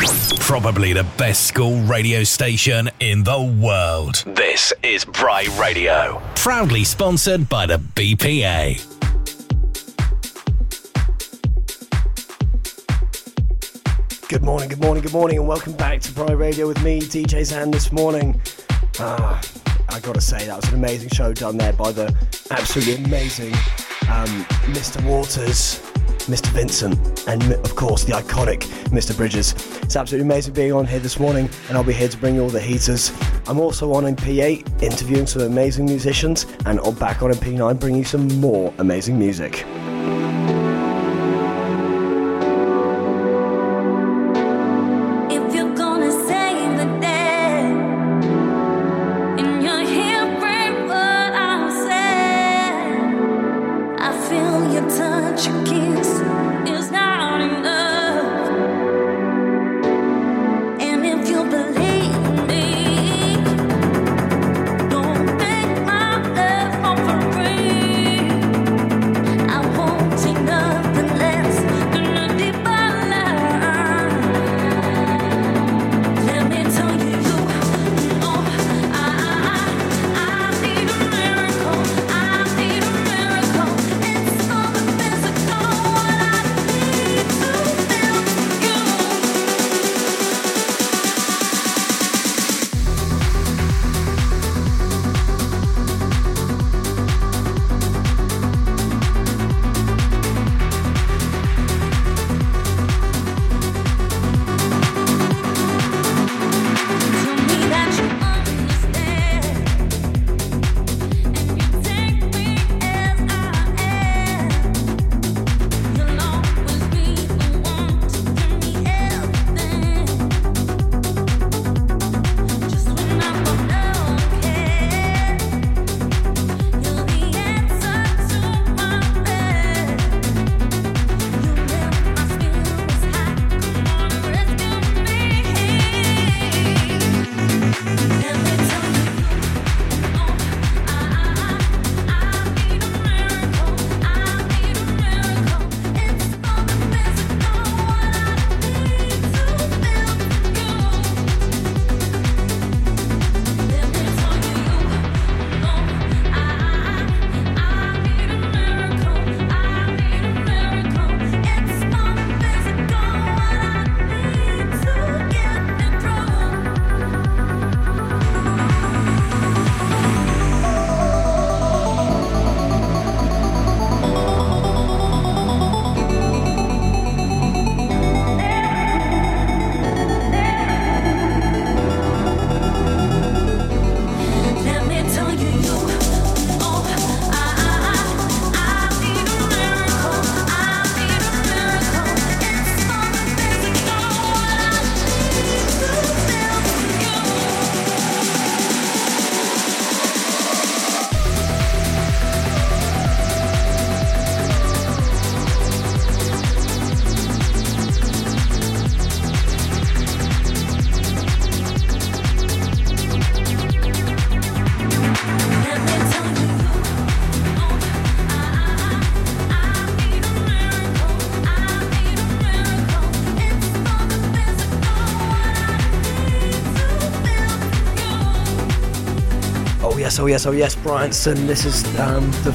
Probably the best school radio station in the world. This is Bry Radio. Proudly sponsored by the BPA. Good morning, good morning, good morning, and welcome back to Bry Radio with me, DJ Xan, this morning. Ah, I gotta say, that was an amazing show done there by the absolutely amazing um, Mr. Waters, Mr. Vincent, and of course the iconic Mr. Bridges. It's absolutely amazing being on here this morning, and I'll be here to bring you all the heaters. I'm also on MP8 interviewing some amazing musicians, and on back on MP9 bringing you some more amazing music. Yes, oh yes, Bryanston. This is um, the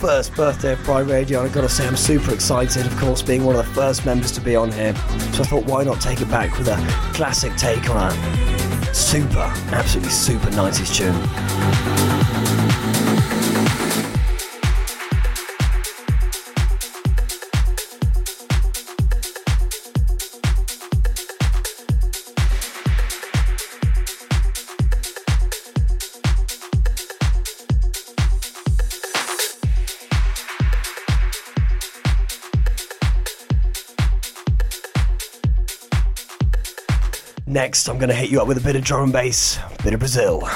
first birthday of Bry Radio, and I've got to say I'm super excited, of course, being one of the first members to be on here. So I thought, why not take it back with a classic take on a super, absolutely super 90s tune. Next, I'm going to hit you up with a bit of drum and bass, a bit of Brazil.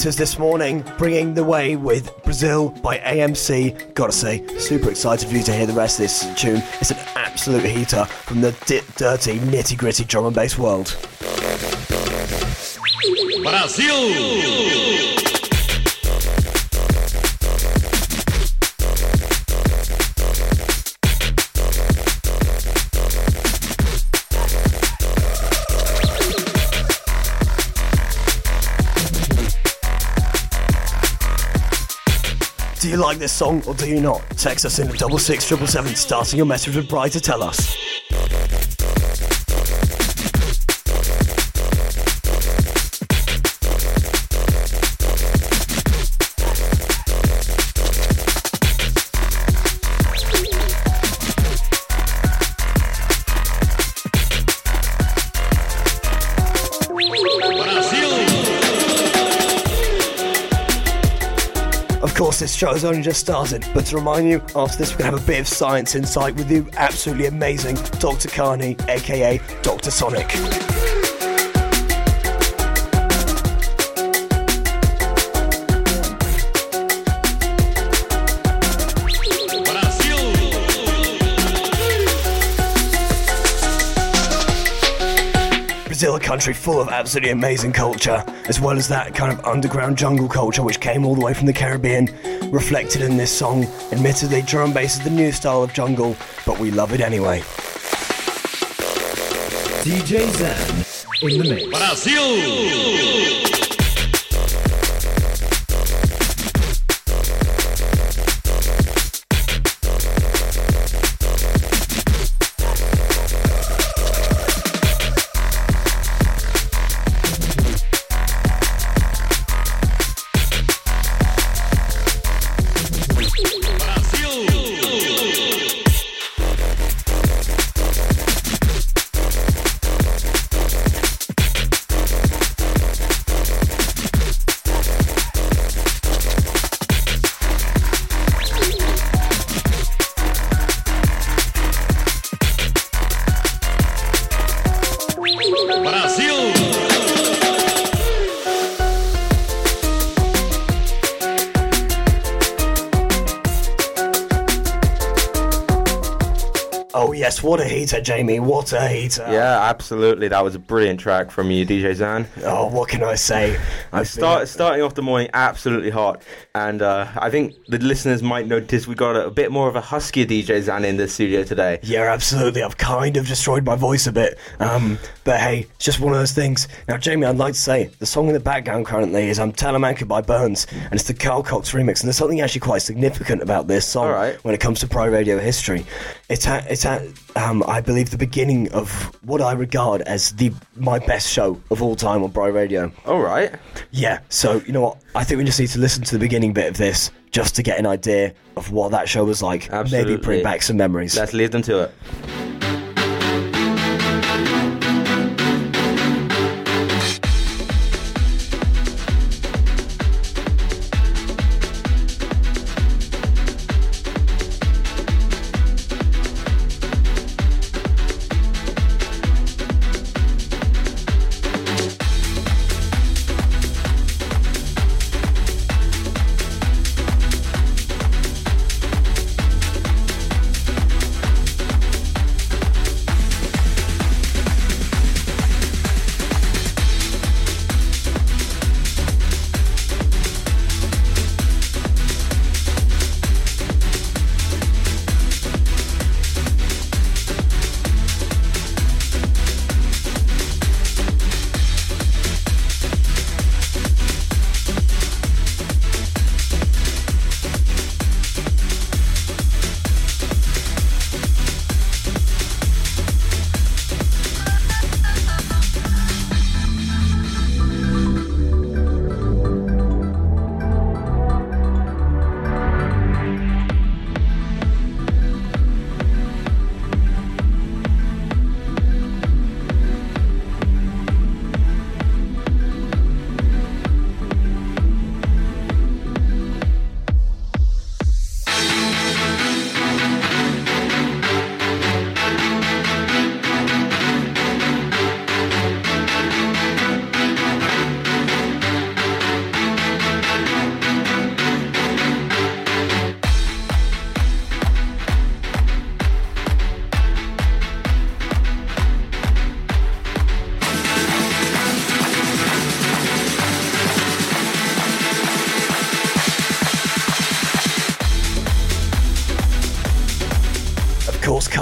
Absolute this morning, bringing the way with Brazil by AMC. Gotta say, super excited for you to hear the rest of this tune. It's an absolute heater from the di- dirty, nitty gritty drum and bass world. Brasil! You like this song or do you not? Text us in the double six triple seven, starting your message with Bry to tell us. Show has only just started, but to remind you, after this, we're going to have a bit of science insight with the absolutely amazing Dr. Carney, aka Dr. Sonic. Brazil, a country full of absolutely amazing culture, as well as that kind of underground jungle culture which came all the way from the Caribbean, reflected in this song. Admittedly, drum bass is the new style of jungle, but we love it anyway. DJ Xan in the mix. Brasil! Heater, Jamie. What a heater. Yeah, absolutely. That was a brilliant track from you, DJ Xan. Oh, what can I say? I start, starting off the morning absolutely hot, and uh, I think the listeners might notice we got a, a, bit more of a huskier DJ Xan in the studio today. Yeah, absolutely. I've kind of destroyed my voice a bit, um, but hey, it's just one of those things. Now, Jamie, I'd like to say the song in the background currently is "I'm Talamanca" by Burns, and it's the Carl Cox remix. And there's something actually quite significant about this song when it comes to Bry Radio history. It's at, it's at um, I believe, the beginning of what I regard as the my best show of all time on Bry Radio. All right. Yeah. So you know what? I think we just need to listen to the beginning bit of this just to get an idea of what that show was like. Absolutely. Maybe bring back some memories. Let's leave them to it.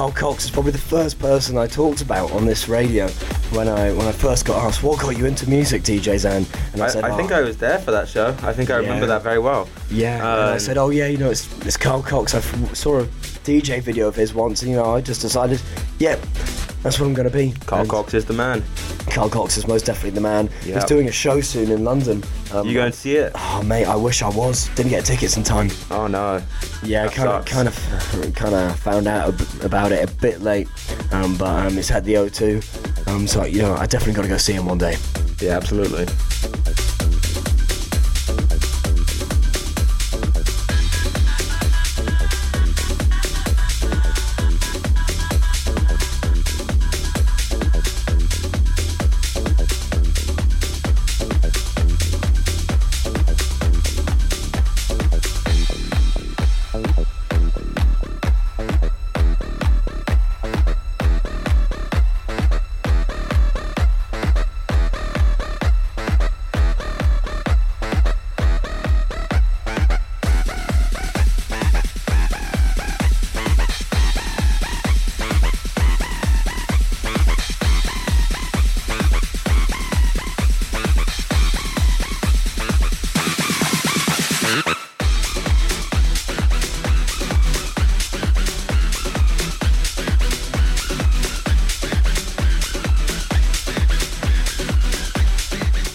Carl Cox is probably the first person I talked about on this radio when I when I first got asked what got you into music, DJ Xan, and I, I said I think oh. I was there for that show. I think I remember that very well. Yeah, um, and I um, said, oh yeah, you know, it's it's Carl Cox. I saw a DJ video of his once, and you know, I just decided, yeah, that's what I'm going to be. Carl and Cox is the man. Carl Cox is most definitely the man. Yep. He's doing a show soon in London. Um, you going to see it? Oh mate, I wish I was. Didn't get tickets in time. Oh no. Yeah, kind of, kind of, kind of found out about it a bit late. Um, but um, it's at the O2. Um, so you know, I definitely got to go see him one day. Yeah, absolutely.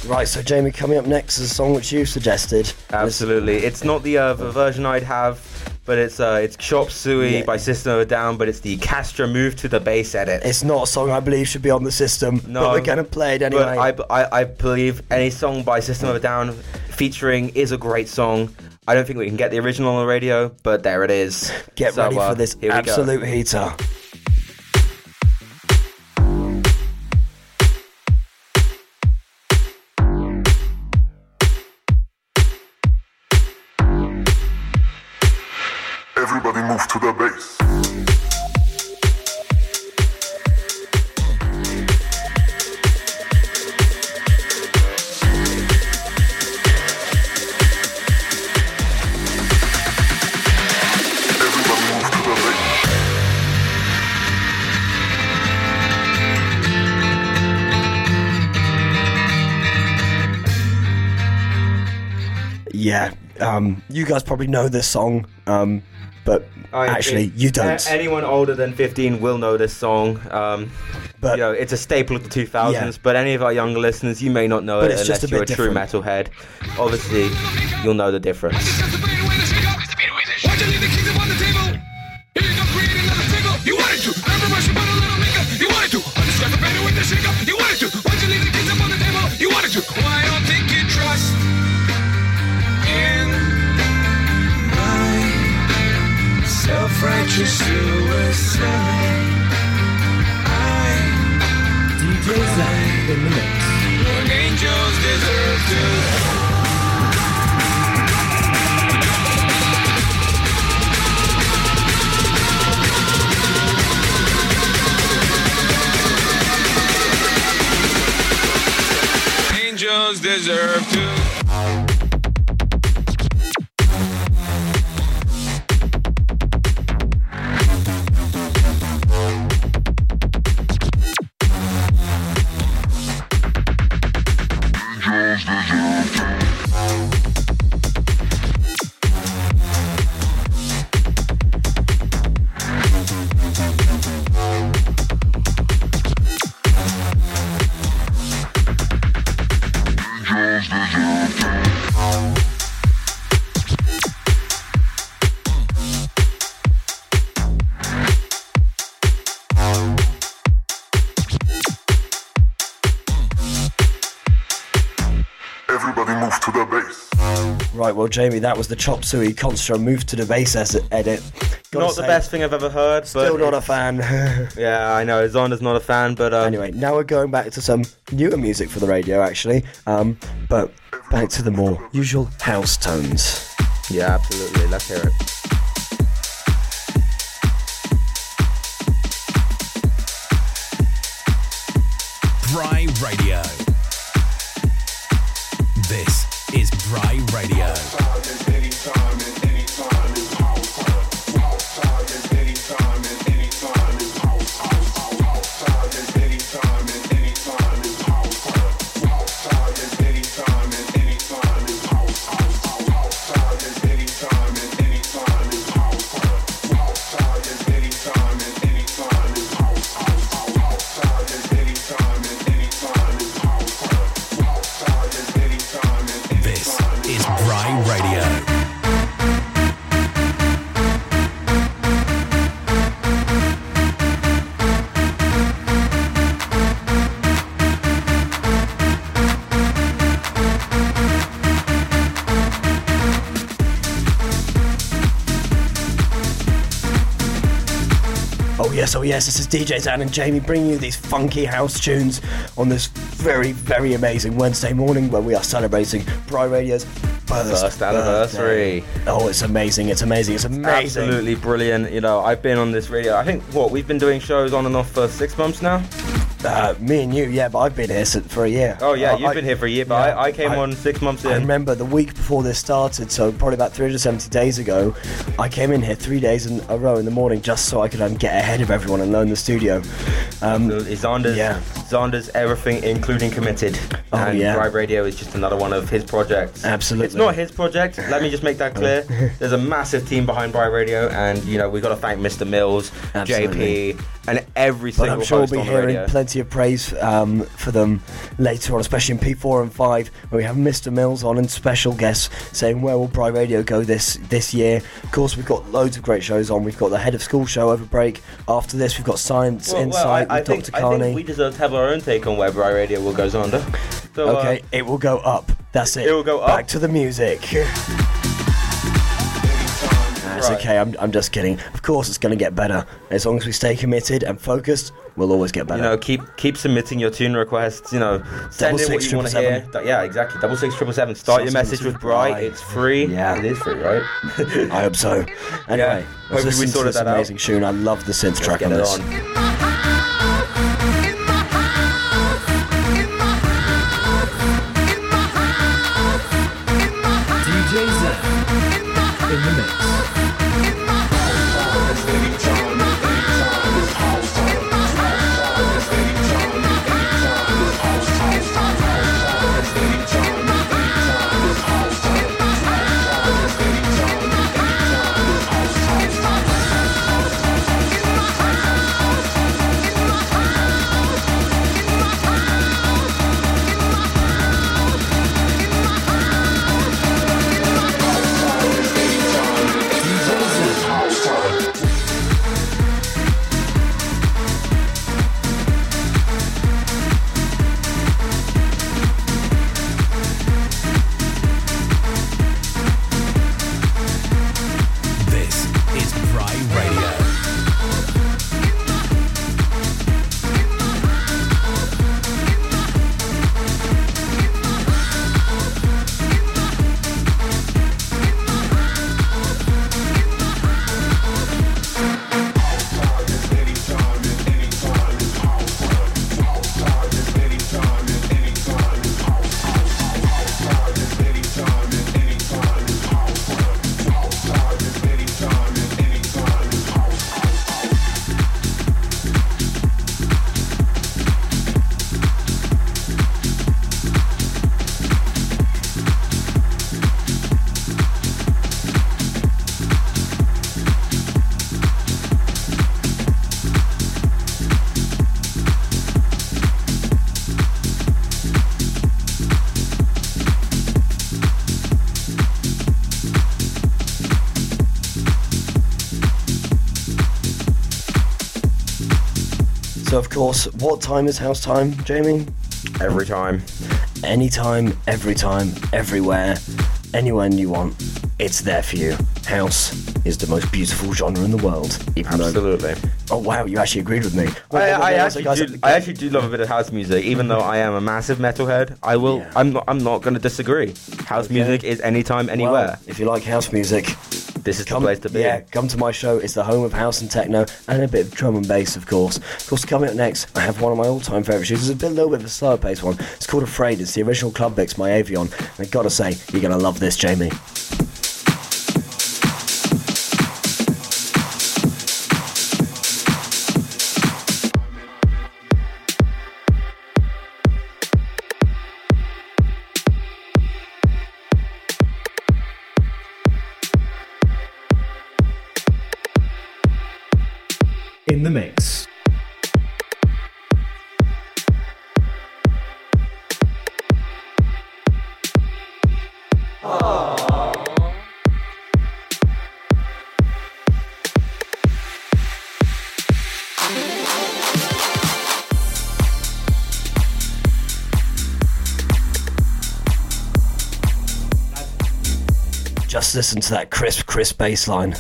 Right, so Jamie, coming up next is a song which you suggested. Absolutely, it's not the, uh, the version I'd have, but it's uh, it's Chop Suey yeah. by System of a Down, but it's the Castro move to the bass edit. It's not a song I believe should be on the system, no, but we're gonna play it anyway. But I, I, I believe any song by System of a Down featuring is a great song. I don't think we can get the original on the radio, but there it is. Get so, ready uh, for this absolute heater. You guys probably know this song, um, but I, actually, it, you don't. anyone older than 15 will know this song. Um, but you know, it's a staple of the 2000s. Yeah. But any of our younger listeners, you may not know it unless you're a true metalhead. Obviously, you'll know the difference. Well, Jamie, that was the Chop Suey Constro move to the bass edit. Gotta not say, the best thing I've ever heard. Still not a fan. yeah, I know. Zonda's not a fan, but um... anyway, now we're going back to some newer music for the radio, actually. Um, but back to the more usual house tones. Yeah, absolutely. Let's hear it. Bry Radio. Radio. Oh, yes, oh yes, this is DJ Xan and Jamie bringing you these funky house tunes on this very, very amazing Wednesday morning where we are celebrating Bry Radio's first, first anniversary. Birthday. Oh, it's amazing! It's amazing! It's amazing! Absolutely brilliant. You know, I've been on this radio. I think what we've been doing shows on and off for six months now. Uh, me and you, yeah, but I've been here for a year. Oh yeah, uh, you've I, been here for a year, but yeah, I, I, came I, on six months in. I remember the week before this started, so probably about 370 days ago, I came in here three days in a row in the morning just so I could um, get ahead of everyone and learn the studio. Um, yeah. Everything, including committed. Oh and yeah. Bry Radio is just another one of his projects. Absolutely. It's not his project. Let me just make that clear. There's a massive team behind Bry Radio, and you know we've got to thank Mr. Mills, Absolutely. JP, and every single. But I'm sure we'll be hearing radio. plenty of praise um, for them later on, especially in P4 and 5, where we have Mr. Mills on and special guests saying where will Bry Radio go this this year. Of course, we've got loads of great shows on. We've got the Head of School show over break. After this, we've got Science well, Insight well, I, I with think, Dr. Carney. I think we deserve to have our own take on where Bry Radio will go under. So, okay, uh, it will go up. That's it. It will go up. Back to the music. It's right. okay. I'm, I'm just kidding. Of course, it's going to get better as long as we stay committed and focused. We'll always get better. You know, keep keep submitting your tune requests. You know, send Double in what you want to hear. Yeah, exactly. Double six triple seven. Start your message with Bry. It's free. Yeah, it is free, right? I hope so. Anyway, yeah. hopefully we sorted that amazing out. tune. I love the synth Let's track on this. On. Course, what time is house time, Jamie? Every time. Anytime, every time, everywhere, anywhere you want, it's there for you. House is the most beautiful genre in the world. Absolutely. Though, oh wow, you actually agreed with me. I, I, I actually do, I actually do love a bit of house music, even though I am a massive metalhead. I will. Yeah. I'm not. I'm not going to disagree. House okay. music is anytime, anywhere. Well, if you like house music, this is come, the place to be. Yeah, come to my show. It's the home of house and techno and a bit of drum and bass, of course. Of course, coming up next, I have one of my all-time favourite shows. It's a bit, little bit of a slower pace one. It's called Afraid. It's the original Club Mix my Avion. And I gotta say, you're gonna love this, Jamie. mix. Just listen to that crisp, crisp bass line.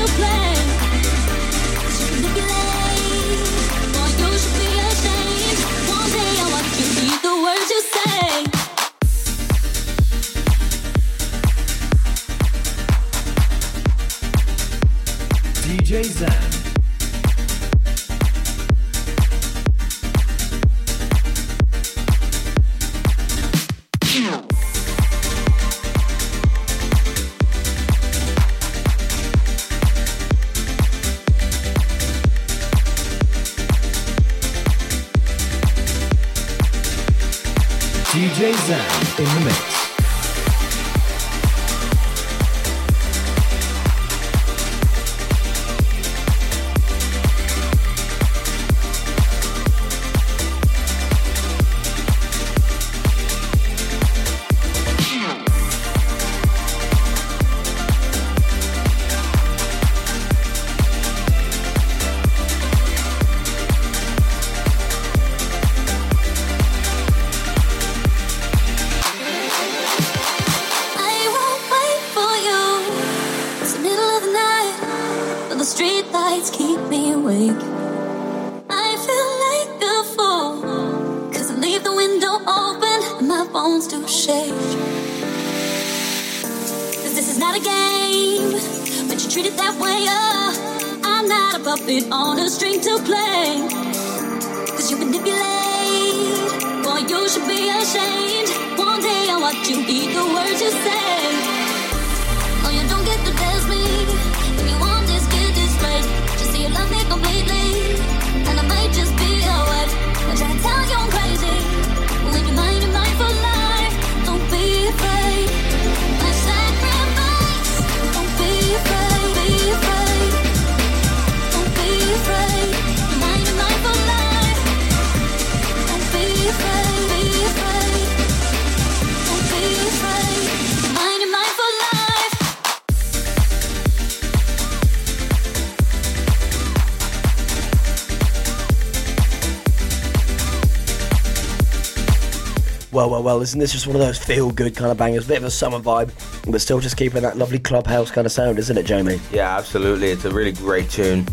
to play Streetlights keep me awake. I feel like a fool. Cause I leave the window open and my bones do shake. Cause this is not a game, but you treat it that way. I'm not a puppet on a string to play. Cause you manipulate. Boy, you should be ashamed. One day I'll watch you eat the words you say. Well, well, well, isn't this just one of those feel good kind of bangers? Bit of a summer vibe, but still just keeping that lovely clubhouse kind of sound, isn't it, Jamie? Yeah, absolutely. It's a really great tune.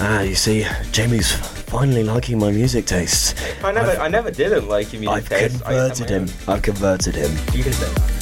Ah, you see, Jamie's finally liking my music tastes. I never, I've, I never didn't like your music I've taste. converted him. I've converted him. You can say that.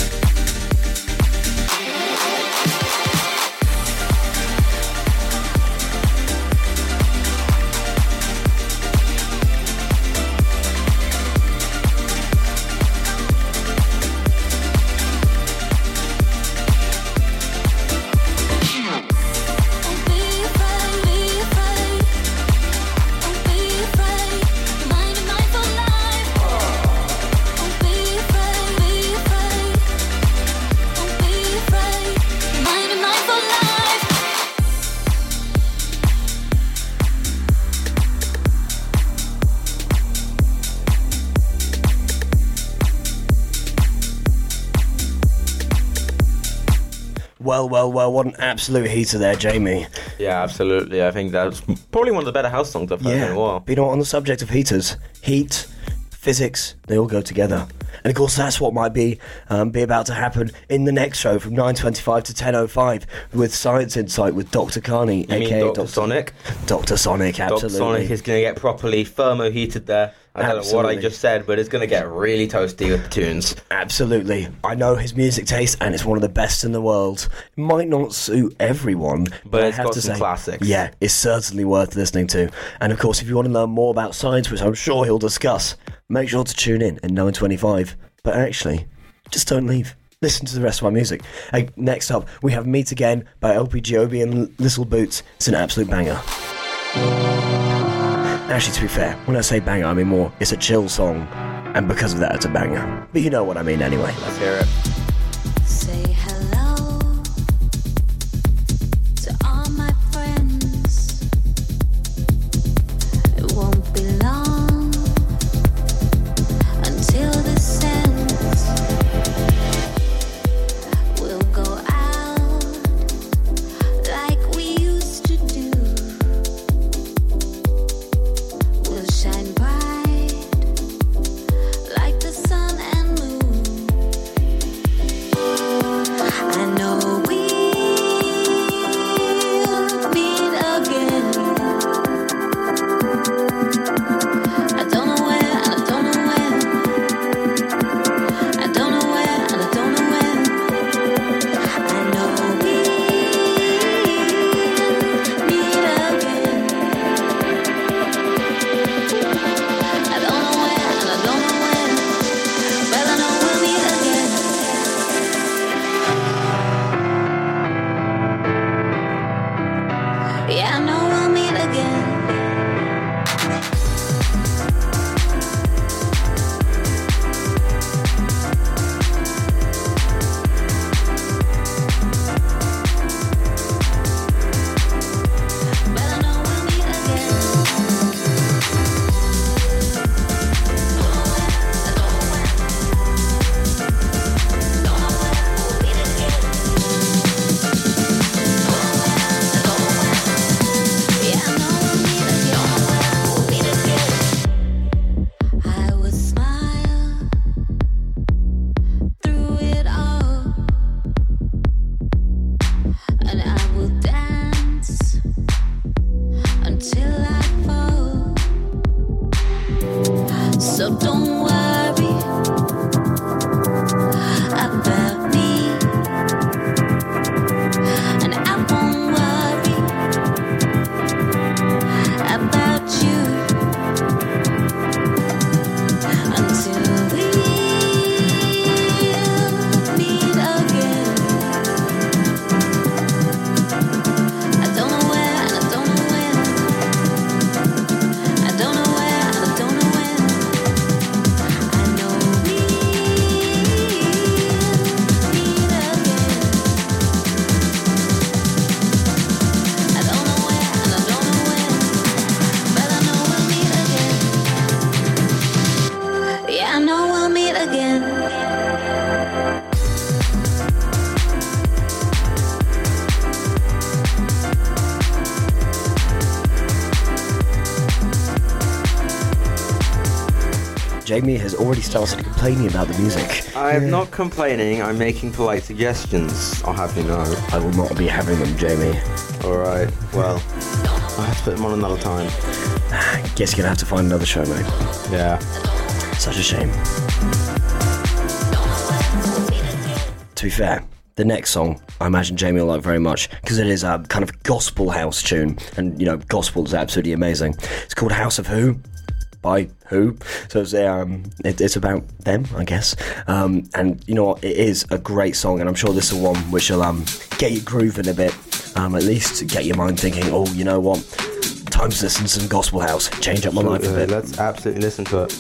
Well, what an absolute heater there, Jamie. Yeah, absolutely. I think that's probably one of the better house songs I've heard yeah. in a while. But you know, on the subject of heaters, heat, physics, they all go together. And of course, that's what might be um, be about to happen in the next show from 9.25 to 10.05 with Science Insight with Dr. Carney, you aka Dr. Dr. Sonic. Dr. Sonic, absolutely. Dr. Sonic is going to get properly thermo-heated there. I don't Absolutely. know what I just said, but it's going to get really toasty with the tunes. Absolutely. I know his music taste, and it's one of the best in the world. It might not suit everyone, but, but it's I have to say, classics. Yeah, it's certainly worth listening to. And of course, if you want to learn more about science, which I'm sure he'll discuss, make sure to tune in at 9.25. But actually, just don't leave. listen to the rest of my music. Hey, next up, we have Meet Again by LP Giobbi and Little Boots. It's an absolute banger. Actually, to be fair, when I say banger, I mean more, it's a chill song, and because of that, it's a banger. But you know what I mean anyway. Let's hear it. Jamie has already started complaining about the music. I'm not complaining, I'm making polite suggestions, I'll have you know. I will not be having them, Jamie. Alright, well, I'll have to put them on another time. Guess you're gonna have to find another show, mate. Yeah. Such a shame. To be fair, the next song I imagine Jamie will like very much because it is a kind of gospel house tune, and you know, gospel is absolutely amazing. It's called House of Who by who. So it's, um, it, it's about them, I guess. Um, and you know what? It is a great song, and I'm sure this is one which will um, get you grooving a bit. Um, at least get your mind thinking, oh, you know what? Time to listen to some gospel house. Change up my life a bit. Let's absolutely listen to it.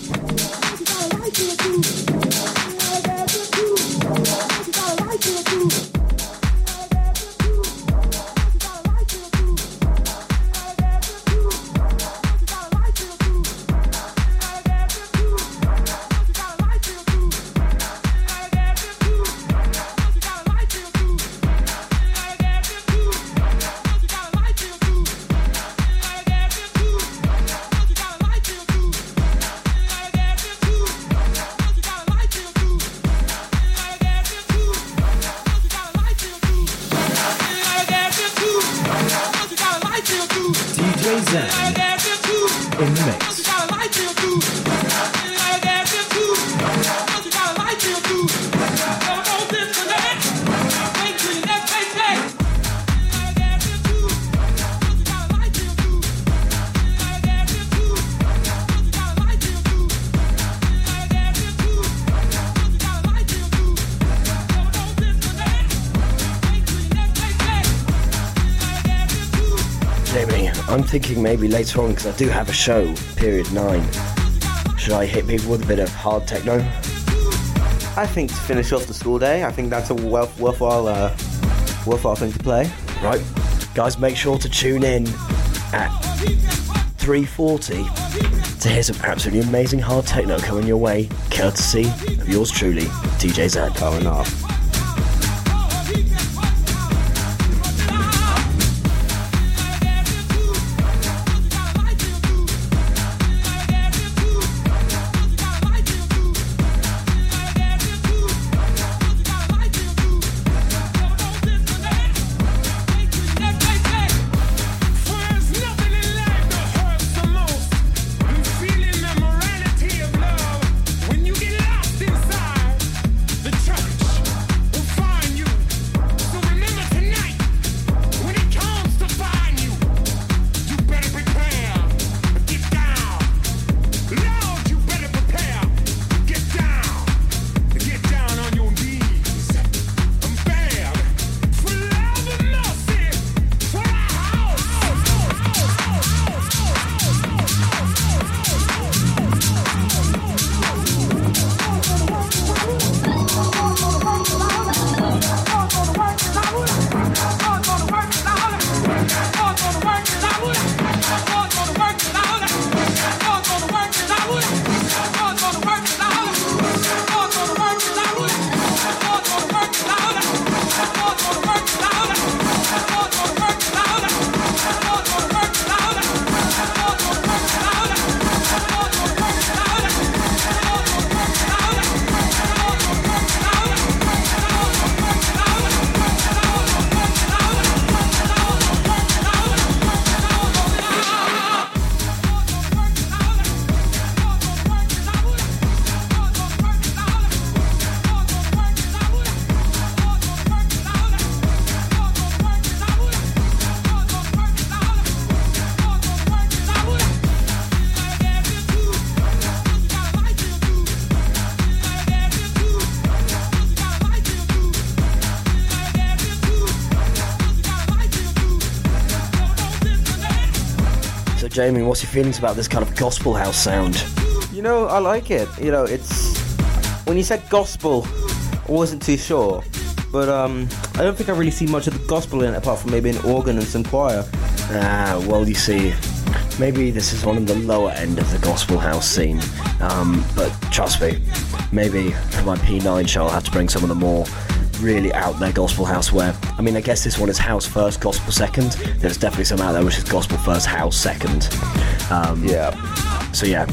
Maybe later on because I do have a show, period nine. Should I hit people with a bit of hard techno? I think to finish off the school day, I think that's a worth, worthwhile, uh, worthwhile thing to play. Right, guys, make sure to tune in at 3:40 to hear some absolutely amazing hard techno coming your way, courtesy of yours truly, DJ Z. Oh, enough. What's your feelings about this kind of gospel house sound? You know, I like it. You know, it's when you said gospel, I wasn't too sure, but um, I don't think I really see much of the gospel in it apart from maybe an organ and some choir. Ah, well, you see, maybe this is one of the lower end of the gospel house scene. Um, but trust me, maybe for my P9 show, I'll have to bring some of the more really out there gospel house where I mean I guess this one is house first, gospel second. There's definitely some out there which is gospel first, house second. Um, yeah. So yeah,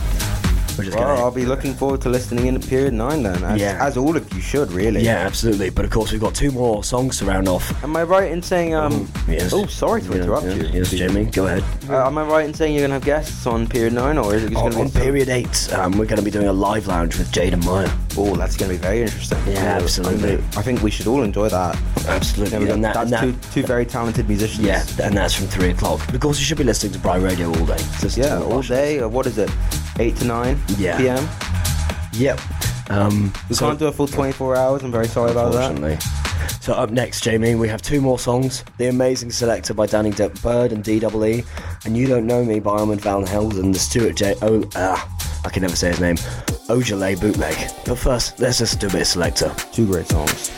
well, gonna... I'll be looking forward to listening in at period nine then. As, yeah. as all of you should, really. Yeah, absolutely. But of course, we've got two more songs to round off. Am I right in saying? Um, oh, yes. oh sorry to yeah, interrupt yeah, you. Yes, Jimmy, go ahead. Uh, am I right in saying you're going to have guests on period nine, or is it just going to be on period eight? Um, we're going to be doing a live lounge with Jaden Meyer. Oh, that's going to be very interesting. Yeah, absolutely. I think we should all enjoy that. Absolutely. Yeah, that, that's that, two, two very talented musicians. Yeah, and that's from three o'clock. Of course, you should be listening to Bry Radio all day. Just yeah, all day. Uh, what is it? Eight to nine yeah. p.m. Yep. Um, we so, can't do a full 24 hours. I'm very sorry about that. So up next, Jamie, we have two more songs: "The Amazing Selector" by Danny D- Byrd and DWE, and "You Don't Know Me" by Armand Van Helden, and the Stuart J. O. Ah, I can never say his name. Ojale bootleg. But first, let's just do a bit of Selector. Two great songs.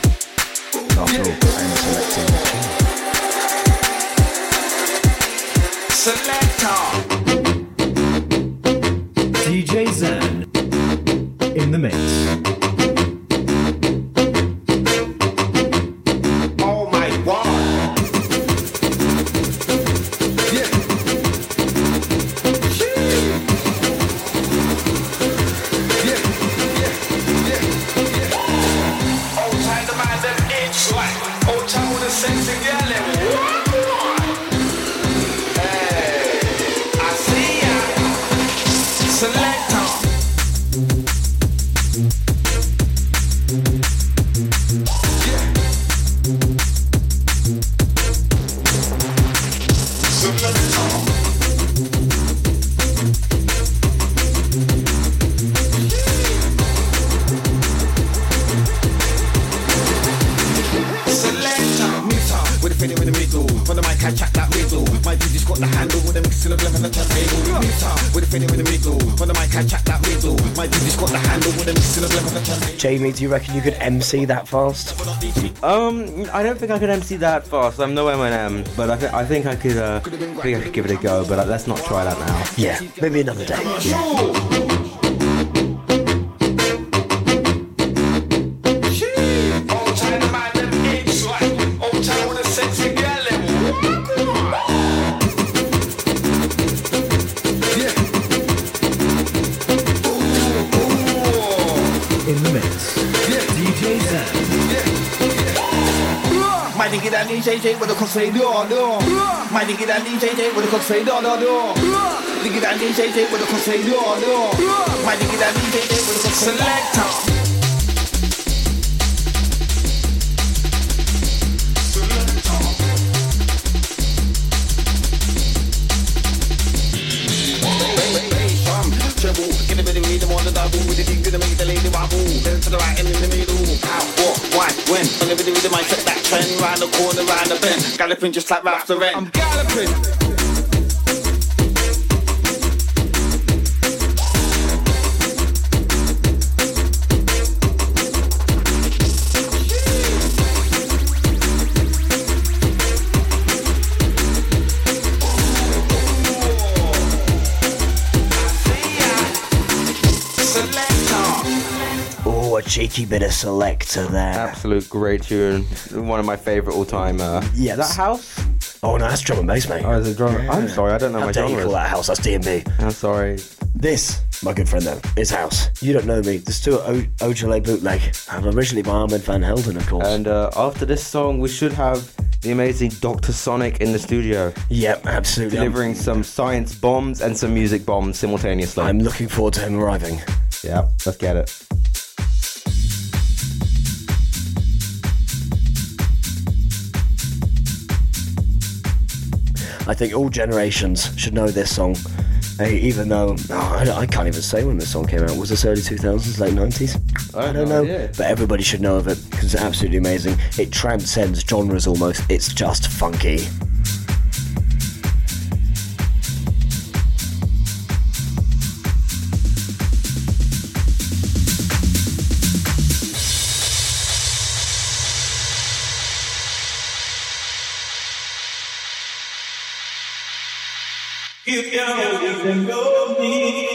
After all, I'm a selector. The mix. Do you reckon you could MC that fast? Um, I don't think I could MC that fast. I'm no Eminem, but I, th- I think I could. Uh, I think I could give it a go. But uh, let's not try that now. Yeah, maybe another day. Yeah. That DJ with a cross say no no. My nigga that DJ with a cross say no no no. Nigga that DJ with a cross say no no. My nigga that DJ with a cross selector. Get a bit of rhythm on the double with the dick, gonna make the lady wobble. To the right and in the middle. What, why, when? The rhythm, I set that trend round the corner, round the bend. Galloping just like Ralph Lauren. I'm galloping. Cheeky bit of selector there. Absolute great tune. One of my favourite all time. Uh, yeah, that house. Oh no, that's drum and bass, mate. Oh, is it drum? I'm sorry, I don't know How my genre. you call that house? That's DnB. I'm sorry. This, my good friend, though, is house. You don't know me. This to o- Ojale bootleg. I'm originally by Armand Van Helden, of course. And uh, after this song, we should have the amazing Dr. Sonic in the studio. Yep, absolutely. Delivering I'm... some science bombs and some music bombs simultaneously. I'm looking forward to him arriving. Yeah, let's get it. I think all generations should know this song. Hey, even though oh, I, I, can't even say when this song came out. Was this early 2000s, late 90s? I, I don't know. Idea. But everybody should know of it because it's absolutely amazing. It transcends genres almost. It's just funky. You don't even know me.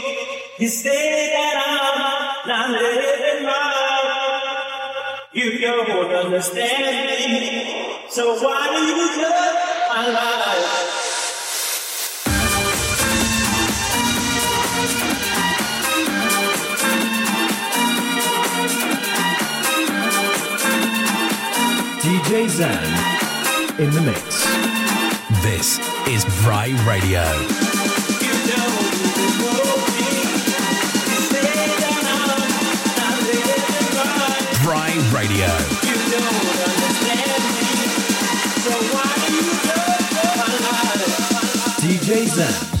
You say that I'm not living right. You don't understand me. So why do you judge my life? DJ Xan in the mix. This is Bry Radio. Radio. DJ Xan.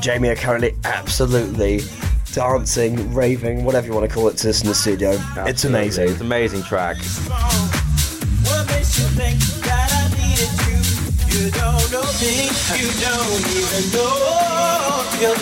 And Jamie are currently absolutely dancing, raving, whatever you want to call it, to this in the studio. Absolutely. It's amazing. It's an amazing track. You don't know me, you don't even know. You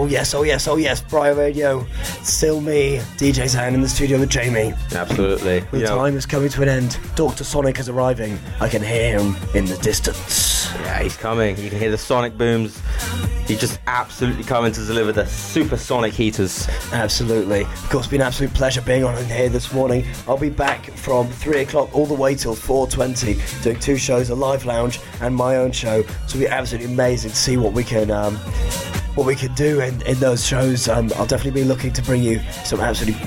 Oh yes, oh yes, oh yes, Bry Radio. Still me, DJ Xan in the studio with Jamie. Absolutely. The time is coming to an end. Dr. Sonic is arriving. I can hear him in the distance. Yeah, he's coming. You can hear the sonic booms. He's just absolutely coming to deliver the supersonic heaters. Absolutely. Of course, it's been an absolute pleasure being on here this morning. I'll be back from 3 o'clock all the way till 4.20 doing two shows, a live lounge and my own show. So it'll be absolutely amazing to see what we can... Um, what we can do in, in those shows. Um, I'll definitely be looking to bring you some absolutely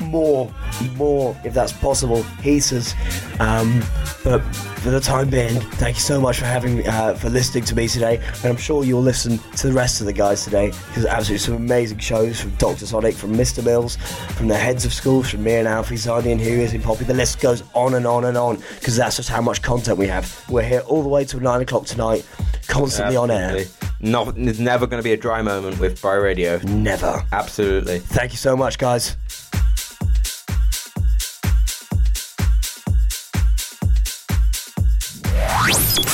more, more, if that's possible, heaters. Um, but for the time being, thank you so much for having uh, for listening to me today, and I'm sure you'll listen to the rest of the guys today because absolutely some amazing shows from Doctor Sonic, from Mr. Mills, from the heads of schools, from me and Alfie Zani and Who Is in Poppy. The list goes on and on and on because that's just how much content we have. We're here all the way till nine o'clock tonight, constantly absolutely. on air. Not, there's never going to be a dry moment with Bry Radio. Never. Absolutely. Thank you so much, guys.